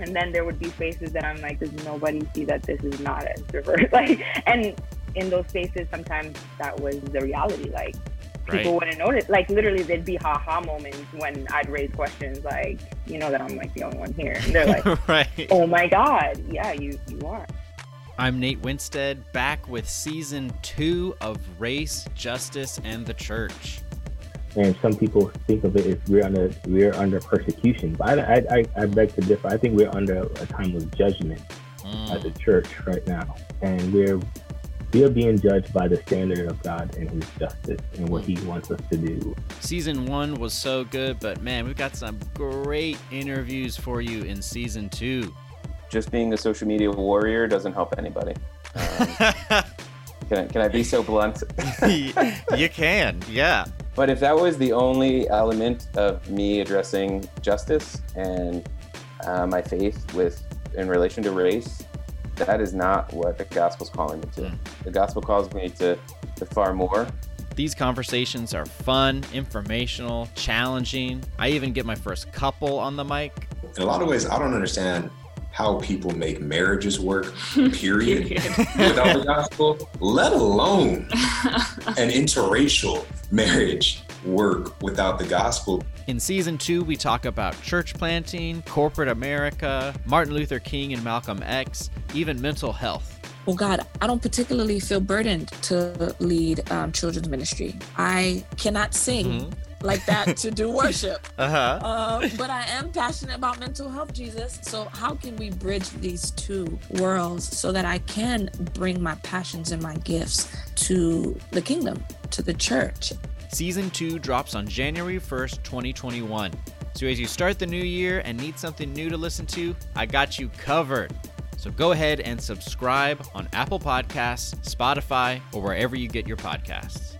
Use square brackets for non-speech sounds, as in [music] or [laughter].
And then there would be spaces that I'm like, does nobody see that this is not extrovert? [laughs] like, and in those spaces, sometimes that was the reality. Like, people Right. wouldn't notice. Like, literally, there'd be ha-ha moments when I'd raise questions like, you know, that I'm like the only one here. And they're like, [laughs] right. oh my God, yeah, you, you are. I'm Nate Winstead, back with season two of Race, Justice, and the Church. And some people think of it as we're under we're under persecution. But I, I, I, I beg to differ. I think we're under a time of judgment as a Mm, church right now, and we're we're being judged by the standard of God and His justice and what He wants us to do. Season one was so good, but man, we've got some great interviews for you in season two. just being a social media warrior doesn't help anybody. Um, [laughs] can, I, can I be so blunt? [laughs] you can, yeah. But if that was the only element of me addressing justice and uh, my faith with in relation to race, that is not what the gospel's calling me to. Mm. The gospel calls me to, to far more. These conversations are fun, informational, challenging. I even get my first couple on the mic. In a lot of ways, I don't understand how people make marriages work, [laughs] period, without the gospel, [laughs] let alone [laughs] an interracial marriage work without the gospel. In season two, we talk about church planting, corporate America, Martin Luther King and Malcolm X, even mental health. Well, God, I don't particularly feel burdened to lead um, children's ministry. I cannot sing like that to do [laughs] worship. Uh huh. Uh, but I am passionate about mental health, Jesus. So, how can we bridge these two worlds so that I can bring my passions and my gifts to the kingdom, to the church? Season 2 drops on January 1st, 2021. So as you start the new year and need something new to listen to, I got you covered. So go ahead and subscribe on Apple Podcasts, Spotify, or wherever you get your podcasts.